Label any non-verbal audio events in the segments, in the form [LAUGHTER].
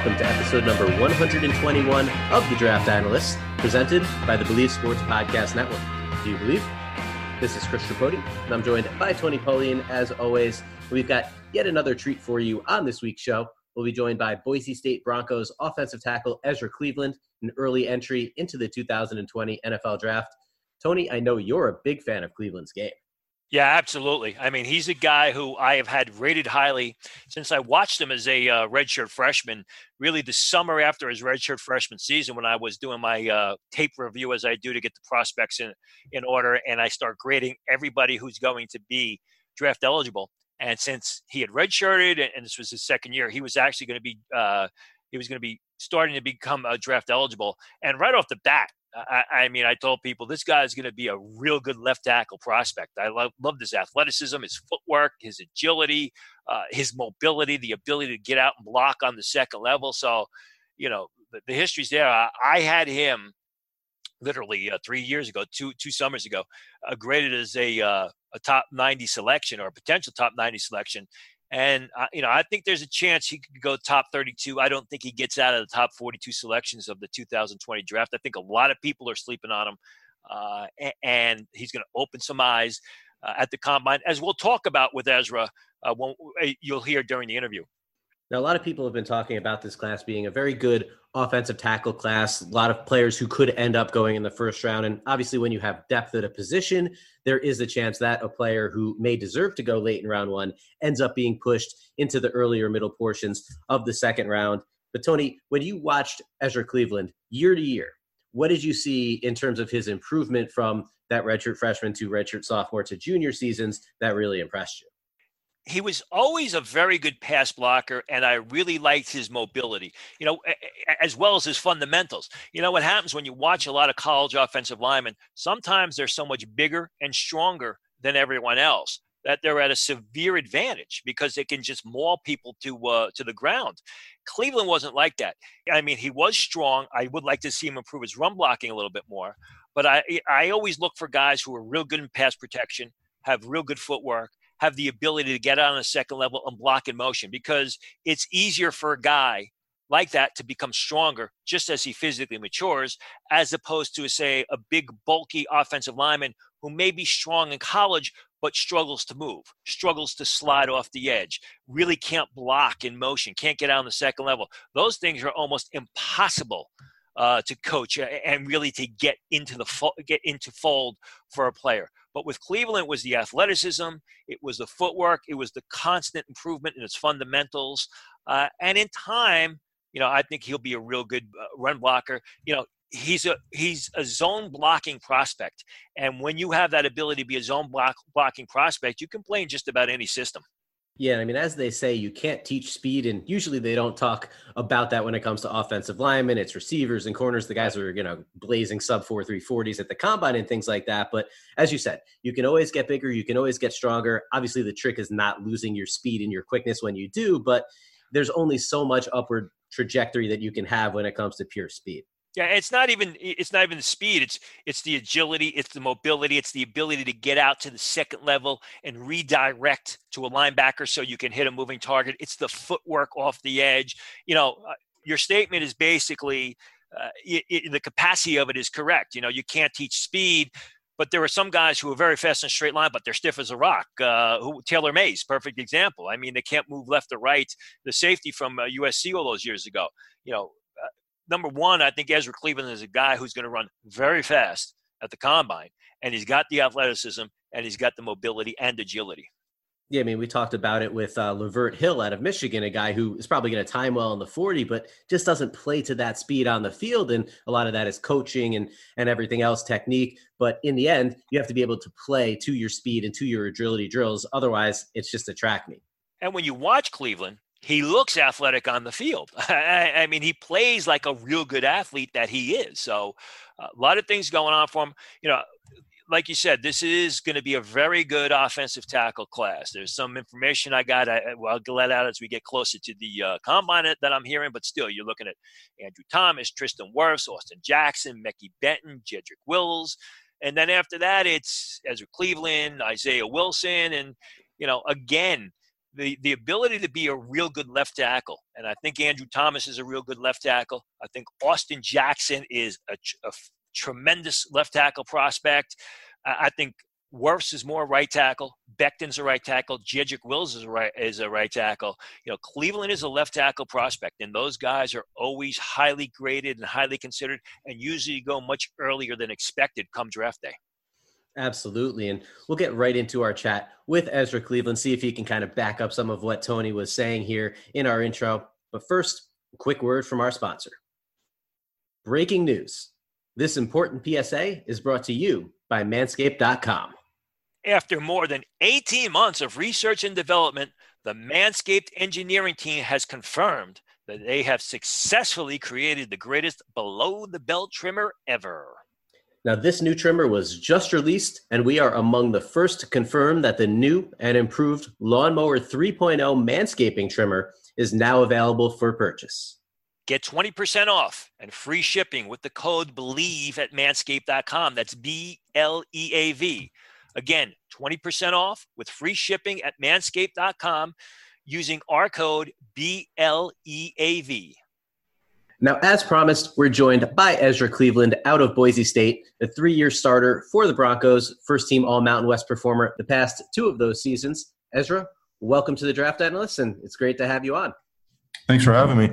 Welcome to episode number 121 of the Draft Analyst, presented by the Bleav Sports Podcast Network. Do you believe? This is Chris Tripodi, and I'm joined by Tony Pauline as always. We've got yet another treat for you on this week's show. We'll be joined by Boise State Broncos offensive tackle Ezra Cleveland, an early entry into the 2020 NFL Draft. Tony, I know you're a big fan of Cleveland's game. Yeah, absolutely. I mean, he's a guy who I have had rated highly since I watched him as a uh, redshirt freshman. Really, the summer after his redshirt freshman season, when I was doing my uh, tape review, as I do to get the prospects in in order, and I start grading everybody who's going to be draft eligible. And since he had redshirted, and this was his second year, he was actually going to be uh, he was going to be starting to become a draft eligible. And right off the bat, I, I, mean, I told people this guy is going to be a real good left tackle prospect. I love, his athleticism, his footwork, his agility, uh, his mobility, the ability to get out and block on the second level. So, you know, the, the history's there. I, I, had him literally uh, three years ago, two two summers ago, uh, graded as a uh, a top 90 selection or a potential top 90 selection. And uh, you know, I think there's a chance he could go top 32. I don't think he gets out of the top 42 selections of the 2020 draft. I think a lot of people are sleeping on him, uh, and he's going to open some eyes uh, at the combine, as we'll talk about with Ezra. Uh, when, you'll hear during the interview. Now, a lot of people have been talking about this class being a very good offensive tackle class. A lot of players who could end up going in the first round. And obviously, when you have depth at a position, there is a chance that a player who may deserve to go late in round one ends up being pushed into the earlier middle portions of the second round. But, Tony, when you watched Ezra Cleveland year to year, what did you see in terms of his improvement from that redshirt freshman to redshirt sophomore to junior seasons that really impressed you? He was always a very good pass blocker, and I really liked his mobility, you know, as well as his fundamentals. You know, what happens when you watch a lot of college offensive linemen, sometimes they're so much bigger and stronger than everyone else that they're at a severe advantage because they can just maul people to uh, to the ground. Cleveland wasn't like that. I mean, he was strong. I would like to see him improve his run blocking a little bit more. But I I always look for guys who are real good in pass protection, have real good footwork, have the ability to get on a second level and block in motion because it's easier for a guy like that to become stronger just as he physically matures, as opposed to, say, a big, bulky offensive lineman who may be strong in college but struggles to move, struggles to slide off the edge, really can't block in motion, can't get on the second level. Those things are almost impossible uh, to coach and really to get into the fo- get into fold for a player. But with Cleveland, was the athleticism, it was the footwork, it was the constant improvement in its fundamentals, uh, and in time, you know, I think he'll be a real good uh, run blocker. You know, he's a he's a zone blocking prospect, and when you have that ability to be a zone block, blocking prospect, you can play in just about any system. Yeah, I mean, as they say, you can't teach speed, and usually they don't talk about that when it comes to offensive linemen. It's receivers and corners, the guys who are you know blazing sub four three forties at the combine and things like that. But as you said, you can always get bigger, you can always get stronger. Obviously, the trick is not losing your speed and your quickness when you do, but there's only so much upward trajectory that you can have when it comes to pure speed. Yeah, it's not even it's not even the speed. It's it's the agility, it's the mobility, it's the ability to get out to the second level and redirect to a linebacker so you can hit a moving target. It's the footwork off the edge. You know, uh, your statement is basically uh, it, the capacity of it is correct. You know, you can't teach speed, but there are some guys who are very fast in straight line, but they're stiff as a rock. Uh, who Taylor Mays, perfect example. I mean, they can't move left or right. The safety from uh, USC all those years ago. You know, number one, I think Ezra Cleveland is a guy who's going to run very fast at the combine, and he's got the athleticism and he's got the mobility and agility. Yeah, I mean, we talked about it with uh, Lavert Hill out of Michigan, a guy who is probably going to time well in the 40, but just doesn't play to that speed on the field. And a lot of that is coaching and, and everything else, technique. But in the end, you have to be able to play to your speed and to your agility drills. Otherwise, it's just a track meet. And when you watch Cleveland, he looks athletic on the field. [LAUGHS] I, I, mean, he plays like a real good athlete that he is. So, uh, a lot of things going on for him. You know, like you said, this is going to be a very good offensive tackle class. There's some information I got. I, well, I'll let out as we get closer to the uh, combine that I'm hearing. But still, you're looking at Andrew Thomas, Tristan Wirfs, Austin Jackson, Mekhi Becton, Jedrick Wills. And then after that, it's Ezra Cleveland, Isaiah Wilson. And, you know, again, the the ability to be a real good left tackle, and I think Andrew Thomas is a real good left tackle. I think Austin Jackson is a, a tremendous left tackle prospect. I think Wirfs is more right tackle. Becton's a right tackle. Jedrick Wills is a right is a right tackle. You know, Cleveland is a left tackle prospect, and those guys are always highly graded and highly considered, and usually go much earlier than expected come draft day. Absolutely. And we'll get right into our chat with Ezra Cleveland, see if he can kind of back up some of what Tony was saying here in our intro. But first, quick word from our sponsor. Breaking news. This important PSA is brought to you by manscaped.com. After more than 18 months of research and development, the Manscaped engineering team has confirmed that they have successfully created the greatest below the belt trimmer ever. Now, this new trimmer was just released, and we are among the first to confirm that the new and improved Lawnmower 3.0 manscaping trimmer is now available for purchase. Get 20% off and free shipping with the code BLEAV at manscaped.com. That's B L E A V. Again, 20% off with free shipping at manscaped.com using our code BLEAV. Now, as promised, we're joined by Ezra Cleveland out of Boise State, a three year starter for the Broncos, first team All Mountain West performer the past two of those seasons. Ezra, welcome to the Draft Analyst, and it's great to have you on. Thanks for having me.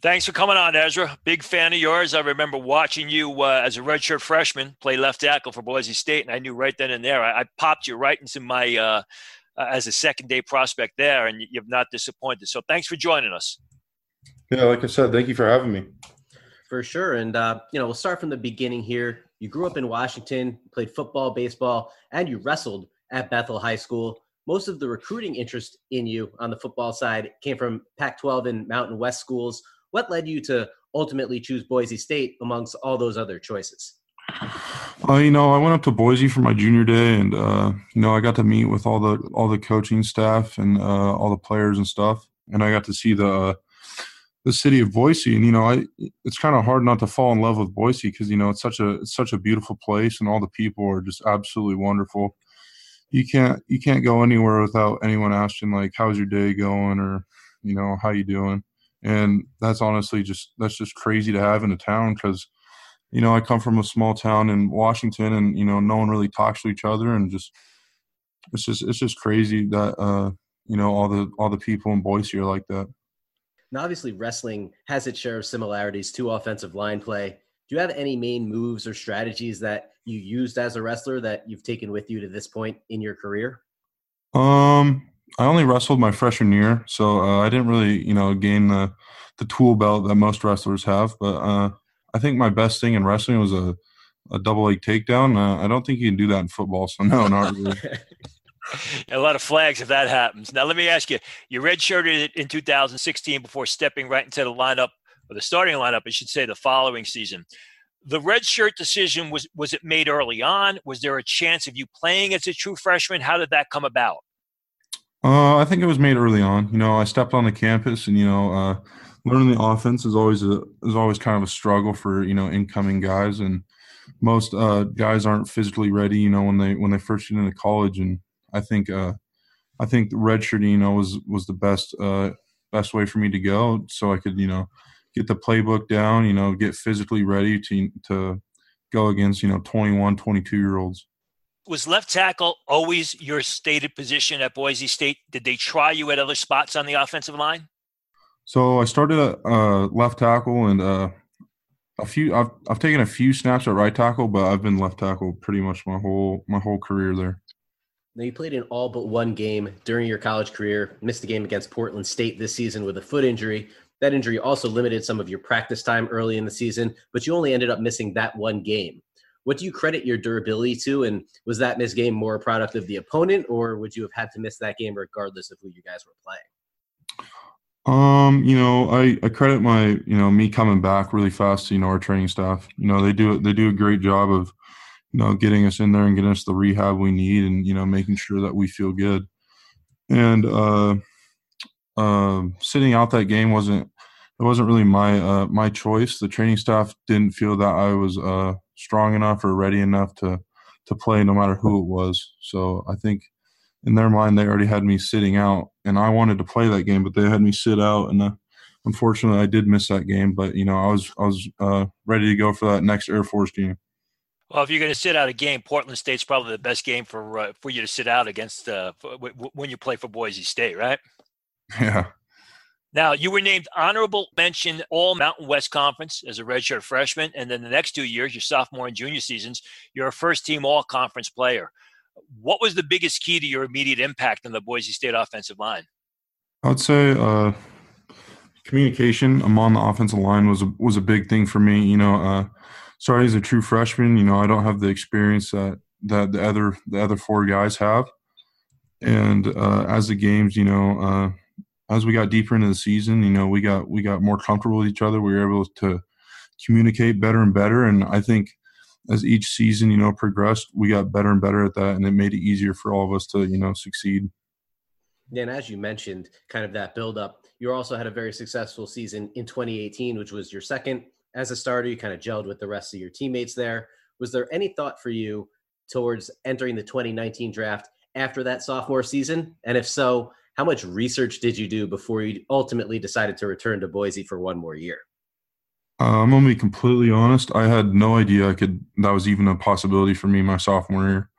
Thanks for coming on, Ezra. Big fan of yours. I remember watching you uh, as a redshirt freshman play left tackle for Boise State, and I knew right then and there I, I popped you right into my uh, uh, as a second day prospect there, and you've not disappointed. So thanks for joining us. Yeah, like I said, thank you for having me. For sure. And, uh, you know, we'll start from the beginning here. You grew up in Washington, played football, baseball, and you wrestled at Bethel High School. Most of the recruiting interest in you on the football side came from Pac 12 and Mountain West schools. What led you to ultimately choose Boise State amongst all those other choices? Uh, you know, I went up to Boise for my junior day, and uh, you know, I got to meet with all the all the coaching staff and uh, all the players and stuff, and I got to see the uh, the city of Boise, and you know, I it's kind of hard not to fall in love with Boise because you know it's such a it's such a beautiful place, and all the people are just absolutely wonderful. You can't you can't go anywhere without anyone asking like, "How's your day going?" or you know, "How you doing?" And that's honestly just that's just crazy to have in a town because you know I come from a small town in Washington, and you know no one really talks to each other, and just it's just it's just crazy that uh, you know all the all the people in Boise are like that. Now, obviously, wrestling has its share of similarities to offensive line play. Do you have any main moves or strategies that you used as a wrestler that you've taken with you to this point in your career? Um, I only wrestled my freshman year, so uh, I didn't really, you know, gain the the tool belt that most wrestlers have. But uh, I think my best thing in wrestling was a a double leg takedown. Uh, I don't think you can do that in football, so no, not really. [LAUGHS] a lot of flags if that happens. Now, let me ask you: you redshirted in 2016 before stepping right into the lineup, or the starting lineup, I should say, the following season. The redshirt decision was was it made early on? Was there a chance of you playing as a true freshman? How did that come about? Uh, I think it was made early on. You know, I stepped on the campus, and you know, uh, learning the offense is always a is always kind of a struggle for you know incoming guys, and most uh, guys aren't physically ready. You know, when they when they first get into college, and I think uh, I think redshirting, you know, was was the best uh, best way for me to go, so I could you know get the playbook down, you know, get physically ready to to go against you know 21, 22 year olds. Was left tackle always your stated position at Boise State? Did they try you at other spots on the offensive line? So I started at uh, left tackle and uh, a few. I've I've taken a few snaps at right tackle, but I've been left tackle pretty much my whole my whole career there. Now, you played in all but one game during your college career, missed the game against Portland State this season with a foot injury. That injury also limited some of your practice time early in the season, but you only ended up missing that one game. What do you credit your durability to? And was that missed game more a product of the opponent, or would you have had to miss that game regardless of who you guys were playing? Um, you know, I, I credit my, you know, me coming back really fast, you know, our training staff. You know, they do they do a great job of you know, getting us in there and getting us the rehab we need, and you know, making sure that we feel good. And uh, uh, sitting out that game wasn't it wasn't really my uh, my choice. The training staff didn't feel that I was uh, strong enough or ready enough to to play, no matter who it was. So I think in their mind they already had me sitting out, and I wanted to play that game, but they had me sit out, and uh, unfortunately I did miss that game. But you know I was I was uh, ready to go for that next Air Force game. Well, if you're going to sit out a game, Portland State's probably the best game for uh, for you to sit out against uh, when you play for Boise State, right? [LAUGHS] Yeah. Now, you were named honorable mention All Mountain West Conference as a redshirt freshman, and then the next two years, your sophomore and junior seasons, you're a first team All Conference player. What was the biggest key to your immediate impact on the Boise State offensive line? I would say uh, communication among the offensive line was a, was a big thing for me. You know, starting as a true freshman, you know, I don't have the experience that that the other the other four guys have, and uh, as the games, you know uh, as we got deeper into the season, you know, we got we got more comfortable with each other. We were able to communicate better and better. And I think as each season, you know, progressed, we got better and better at that, and it made it easier for all of us to, you know, succeed. And as you mentioned, kind of that build up, you also had a very successful season in 2018, which was your second as a starter. You kind of gelled with the rest of your teammates there. Was there any thought for you towards entering the 2019 draft after that sophomore season? And if so, how much research did you do before you ultimately decided to return to Boise for one more year? Uh, I'm gonna be completely honest. I had no idea I could. That was even a possibility for me my sophomore year.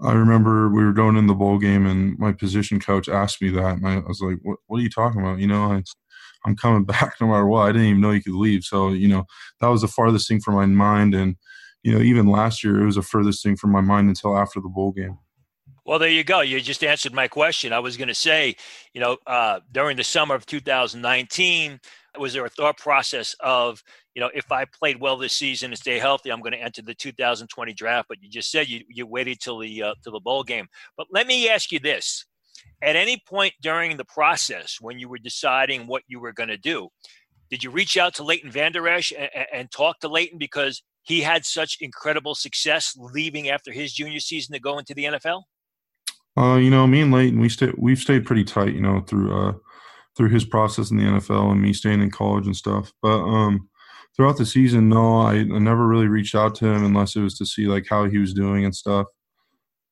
I remember we were going in the bowl game, and my position coach asked me that, and I was like, "What? What are you talking about? You know, I, I'm coming [LAUGHS] back no matter what. I didn't even know you could leave. So, you know, that was the farthest thing from my mind. And, you know, even last year, it was the furthest thing from my mind until after the bowl game. Well, there you go. You just answered my question. I was going to say, you know, uh, during the summer of 2019, was there a thought process of, you know, if I played well this season and stay healthy, I'm going to enter the 2020 draft? But you just said you, you waited till the uh, till the bowl game. But let me ask you this: At any point during the process, when you were deciding what you were going to do, did you reach out to Leighton Vander Esch and, and talk to Leighton because he had such incredible success leaving after his junior season to go into the NFL? Uh, you know, me and Leighton, we stay, we've stayed pretty tight, you know, through uh, through his process in the NFL and me staying in college and stuff. But um, throughout the season, no, I, I, never really reached out to him unless it was to see like how he was doing and stuff.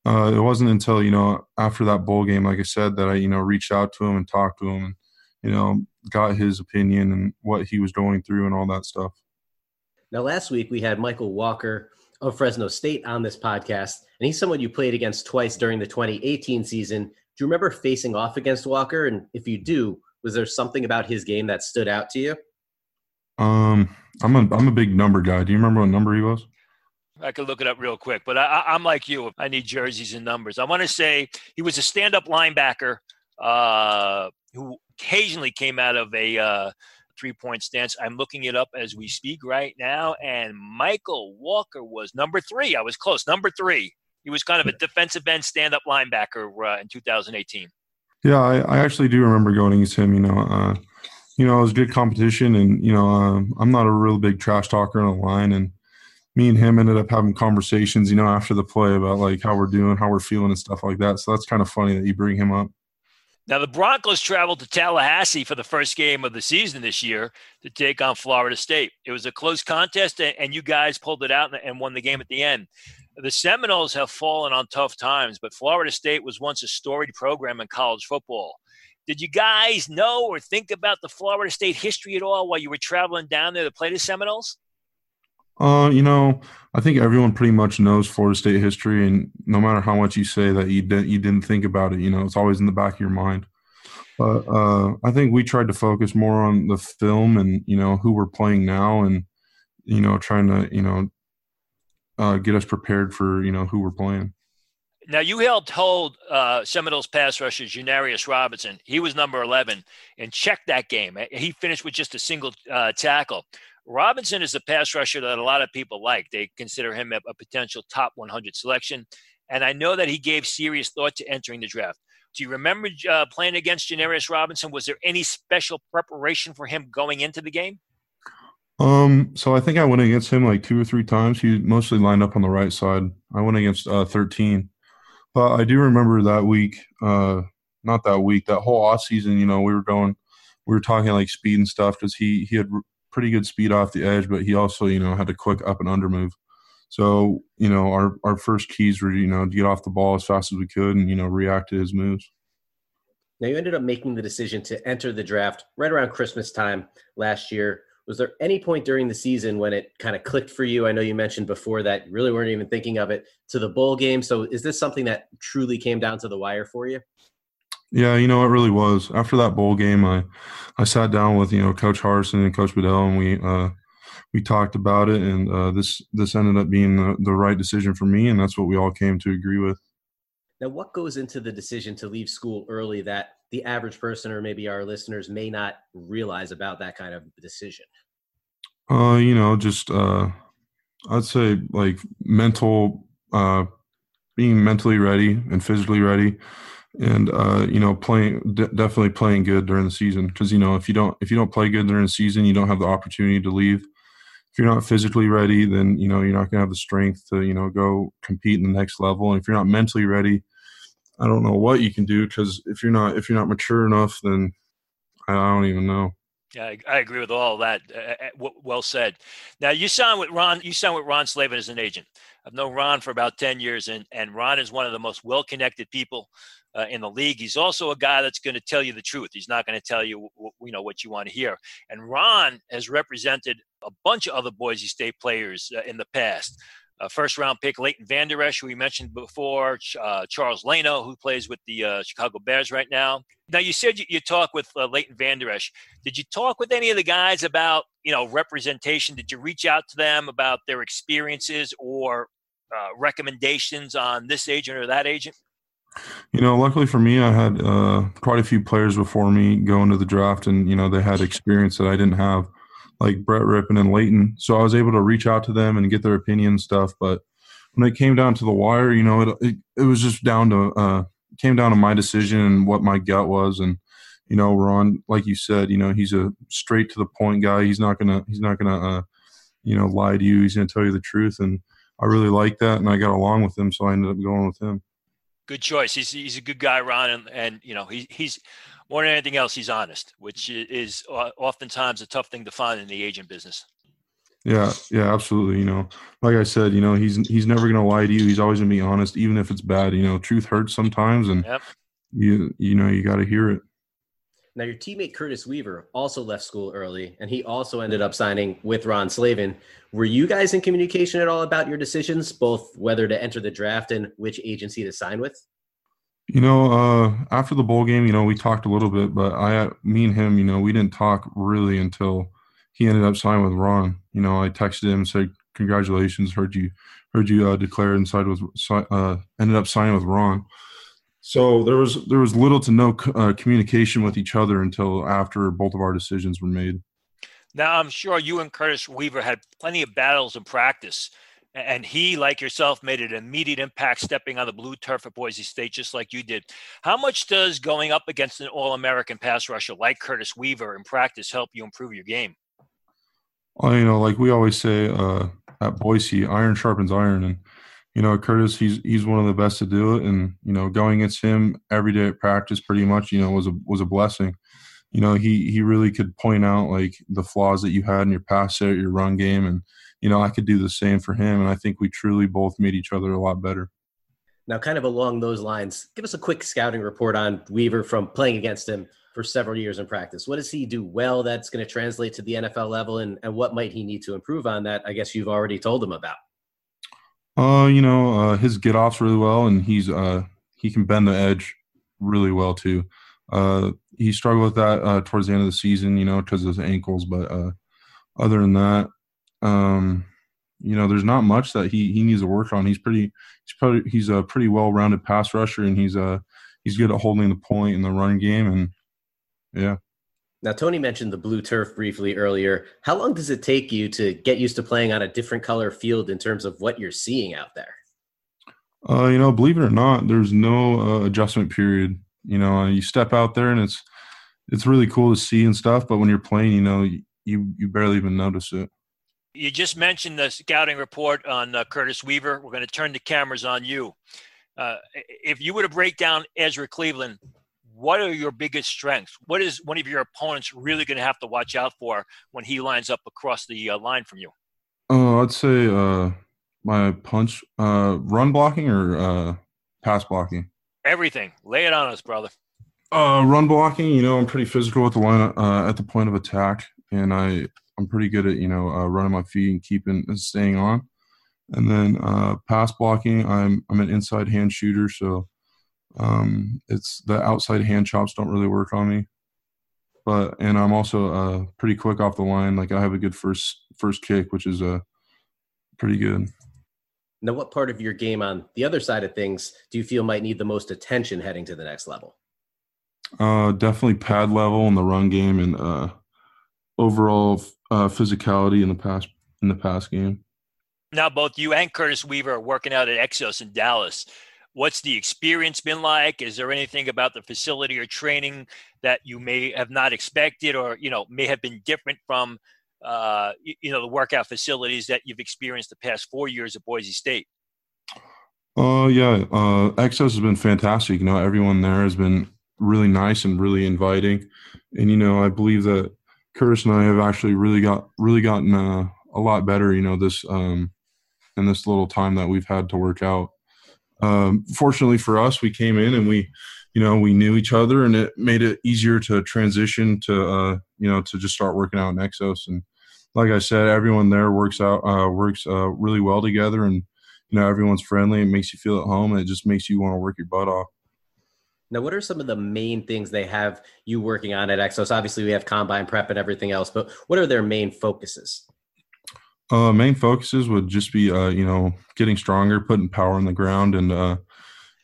Uh, it wasn't until you know after that bowl game, like I said, that I you know reached out to him and talked to him and you know got his opinion and what he was going through and all that stuff. Now, last week we had Michael Walker of Fresno State on this podcast, and he's someone you played against twice during the 2018 season. Do you remember facing off against Walker? And if you do, was there something about his game that stood out to you? Um, I'm a I'm a big number guy. Do you remember what number he was? I could look it up real quick, but I, am like you. I need jerseys and numbers. I want to say he was a stand-up linebacker uh, who occasionally came out of a uh, three point stance. I'm looking it up as we speak right now. And Michael Walker was number three. I was close. Number three. He was kind of a defensive end stand up linebacker uh, in 2018. Yeah, I, I, actually do remember going against him. You know, uh, you know, it was good competition, and you know, uh, I'm not a real big trash talker on the line, and me and him ended up having conversations, you know, after the play about like how we're doing, how we're feeling, and stuff like that. So that's kind of funny that you bring him up. Now, the Broncos traveled to Tallahassee for the first game of the season this year to take on Florida State. It was a close contest, and you guys pulled it out and won the game at the end. The Seminoles have fallen on tough times, but Florida State was once a storied program in college football. Did you guys know or think about the Florida State history at all while you were traveling down there to play the Seminoles? Uh, you know, I think everyone pretty much knows Florida State history, and no matter how much you say that you didn't you didn't think about it, you know, it's always in the back of your mind. But uh, I think we tried to focus more on the film and you know who we're playing now, and you know trying to you know uh, get us prepared for you know who we're playing. Now you helped hold uh, Seminoles pass rusher Janarius Robinson. He was number eleven and checked that game. He finished with just a single uh, tackle. Robinson is a pass rusher that a lot of people like. They consider him a, a potential top 100 selection. And I know that he gave serious thought to entering the draft. Do you remember uh, playing against Janarius Robinson? Was there any special preparation for him going into the game? Um, so I think I went against him like two or three times. He mostly lined up on the right side. I went against uh, 13, but I do remember that week. Uh, not that week. That whole off season. You know, we were going, we were talking like speed and stuff because he he had pretty good speed off the edge, but he also, you know, had a quick up and under move. So, you know, our, our first keys were, you know, to get off the ball as fast as we could and, you know, react to his moves. Now, you ended up making the decision to enter the draft right around Christmas time last year. Was there any point during the season when it kind of clicked for you? I know you mentioned before that you really weren't even thinking of it to the bowl game. So, is this something that truly came down to the wire for you? Yeah, you know, it really was. After that bowl game, I I sat down with you know Coach Harsin and Coach Bedell, and we uh, we talked about it, and uh, this this ended up being the, the right decision for me, and that's what we all came to agree with. Now, what goes into the decision to leave school early that the average person or maybe our listeners may not realize about that kind of decision? Uh, you know, just uh, I'd say like mental, uh, being mentally ready and physically ready, and uh, you know, playing d- definitely playing good during the season. Because you know, if you don't if you don't play good during the season, you don't have the opportunity to leave if you're not physically ready, then you know you're not going to have the strength to you know go compete in the next level. And if you're not mentally ready, I don't know what you can do because if you're not if you're not mature enough, then I don't even know. Yeah, I, I agree with all that. Uh, uh well said. Now you signed with Ron. You signed with Ron Slavin as an agent. I've known Ron for about ten years, and and Ron is one of the most well-connected people uh, in the league. He's also a guy that's going to tell you the truth. He's not going to tell you you know what you want to hear. And Ron has represented a bunch of other Boise State players uh, in the past. Uh, first round pick Leighton Vander Esch, who we mentioned before, uh, Charles Leno, who plays with the uh, Chicago Bears right now. Now, you said you, you talked with uh, Leighton Vander Esch. Did you talk with any of the guys about, you know, representation? Did you reach out to them about their experiences or uh, recommendations on this agent or that agent? You know, luckily for me, I had uh, quite a few players before me go into the draft, and you know they had experience that I didn't have like Brett Rypien and Leighton. So I was able to reach out to them and get their opinion and stuff. But when it came down to the wire, you know, it it, it was just down to uh, came down to my decision and what my gut was. And you know, Ron, like you said, you know, he's a straight to the point guy. He's not gonna he's not gonna uh, you know lie to you. He's gonna tell you the truth. And I really like that, and I got along with him, so I ended up going with him. Good choice. He's he's a good guy, Ron, and, and you know he, he's more than anything else, he's honest, which is oftentimes a tough thing to find in the agent business. Yeah, yeah, absolutely. You know, like I said, you know, he's he's never gonna lie to you. He's always gonna be honest, even if it's bad. You know, truth hurts sometimes, and yep. you you know you got to hear it. Now, your teammate Curtis Weaver also left school early, and he also ended up signing with Ron Slavin. Were you guys in communication at all about your decisions, both whether to enter the draft and which agency to sign with? You know, uh, after the bowl game, you know, we talked a little bit, but I, me and him, you know, we didn't talk really until he ended up signing with Ron. You know, I texted him, said, "Congratulations, heard you, heard you uh, declare inside with, uh, ended up signing with Ron." So there was there was little to no uh, communication with each other until after both of our decisions were made. Now I'm sure you and Curtis Weaver had plenty of battles in practice and he, like yourself, made an immediate impact stepping on the blue turf at Boise State, just like you did. How much does going up against an All American pass rusher like Curtis Weaver in practice help you improve your game? Well, you know, like we always say uh, at Boise, iron sharpens iron, and you know, Curtis, he's he's one of the best to do it, and you know, going against him every day at practice, pretty much, you know, was a was a blessing. You know, he he really could point out like the flaws that you had in your pass set, your run game, and you know, I could do the same for him. And I think we truly both made each other a lot better. Now, kind of along those lines, give us a quick scouting report on Weaver from playing against him for several years in practice. What does he do well that's going to translate to the NFL level, and, and what might he need to improve on that? I guess you've already told him about. Uh, you know, uh, his get offs really well, and he's uh, he can bend the edge really well too. Uh, he struggled with that uh, towards the end of the season, you know, because of his ankles. But uh, other than that, um, you know, there's not much that he he needs to work on. He's pretty he's probably he's a pretty well rounded pass rusher, and he's a he's good at holding the point in the run game, and yeah. Now, Tony mentioned the blue turf briefly earlier. How long does it take you to get used to playing on a different color field in terms of what you're seeing out there? Uh, you know, believe it or not, there's no uh, adjustment period. You know, uh, you step out there and it's it's really cool to see and stuff, but when you're playing, you know, you you barely even notice it. You just mentioned the scouting report on uh, Curtis Weaver. We're going to turn the cameras on you. Uh, if you were to break down Ezra Cleveland, what are your biggest strengths? What is one of your opponents really going to have to watch out for when he lines up across the uh, line from you? Oh, I'd say uh, my punch uh run blocking or uh pass blocking everything lay it on us brother uh run blocking you know i'm pretty physical at the line uh at the point of attack and i i'm pretty good at you know uh, running my feet and keeping and staying on and then uh pass blocking i'm i'm an inside hand shooter so um it's the outside hand chops don't really work on me but and i'm also uh pretty quick off the line like i have a good first first kick which is uh pretty good now, what part of your game on the other side of things do you feel might need the most attention heading to the next level? Uh, definitely pad level in the run game and uh, overall uh, physicality in the pass in the pass game. Now, both you and Curtis Weaver are working out at Exos in Dallas. What's the experience been like? Is there anything about the facility or training that you may have not expected, or you know may have been different from uh, you, know, the workout facilities that you've experienced the past four years at Boise State? Uh, yeah, uh, Exos has been fantastic. You know, everyone there has been really nice and really inviting, and you know, I believe that Curtis and I have actually really got really gotten uh, a lot better. You know, this um, in this little time that we've had to work out. Um, fortunately for us, we came in and we, you know, we knew each other, and it made it easier to transition to, uh, you know, to just start working out in Exos and like I said, everyone there works out uh, works uh, really well together, and you know everyone's friendly. It makes you feel at home, and it just makes you want to work your butt off. Now, what are some of the main things they have you working on at Exos? Obviously, we have combine prep and everything else, but what are their main focuses? Uh, main focuses would just be, uh, you know, getting stronger, putting power on the ground, and uh,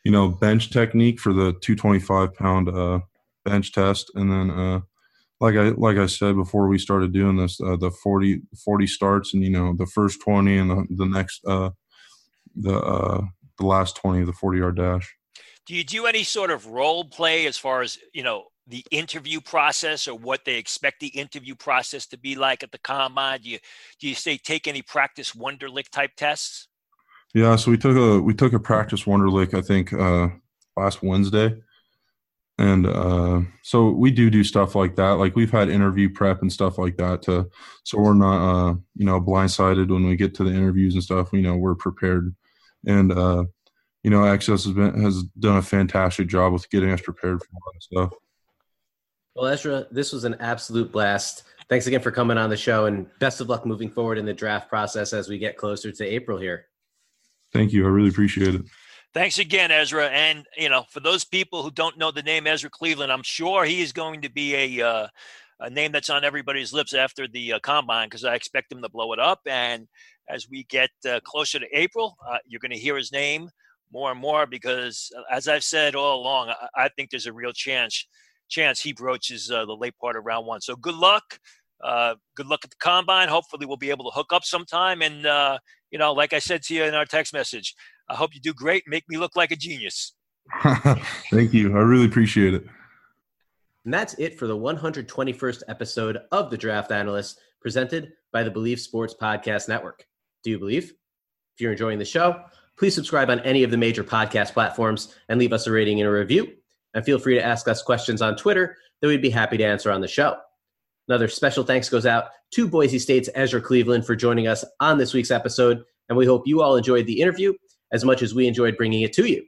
you know, bench technique for the 225 pound uh, bench test, and then uh, like I like I said before we started doing this, uh, the 40, 40 starts and you know the first twenty and the, the next uh, the uh, the last twenty, of the forty yard dash. Do you do any sort of role play as far as you know the interview process or what they expect the interview process to be like at the combine? Do you do you say take any practice Wonderlic type tests? Yeah, so we took a we took a practice Wonderlic I think uh, last Wednesday. And uh, so we do do stuff like that. Like we've had interview prep and stuff like that to so we're not uh, you know blindsided when we get to the interviews and stuff. You know we're prepared. And uh, you know Exos has been has done a fantastic job with getting us prepared for all that stuff well ezra this was an absolute blast thanks again for coming on the show and best of luck moving forward in the draft process as we get closer to april here thank you i really appreciate it Thanks again, Ezra. And you know, for those people who don't know the name Ezra Cleveland, I'm sure he is going to be a uh, a name that's on everybody's lips after the uh, combine because I expect him to blow it up. And as we get uh, closer to April, uh, you're going to hear his name more and more because, uh, as I've said all along, I, I think there's a real chance chance he broaches uh, the late part of round one. So good luck. good luck at the combine. Hopefully, we'll be able to hook up sometime. And you know, like I said to you in our text message, I hope you do great. Make me look like a genius. [LAUGHS] Thank you. I really appreciate it. And that's it for the 121st episode of The Draft Analyst, presented by the Bleav Sports Podcast Network. Do you believe? If you're enjoying the show, please subscribe on any of the major podcast platforms and leave us a rating and a review. And feel free to ask us questions on Twitter that we'd be happy to answer on the show. Another special thanks goes out to Boise State's Ezra Cleveland for joining us on this week's episode. And we hope you all enjoyed the interview as much as we enjoyed bringing it to you.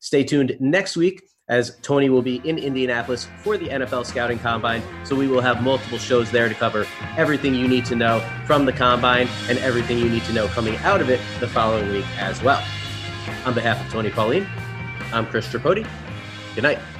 Stay tuned next week as Tony will be in Indianapolis for the NFL Scouting Combine. So we will have multiple shows there to cover everything you need to know from the Combine and everything you need to know coming out of it the following week as well. On behalf of Tony Pauline, I'm Chris Tripodi. Good night.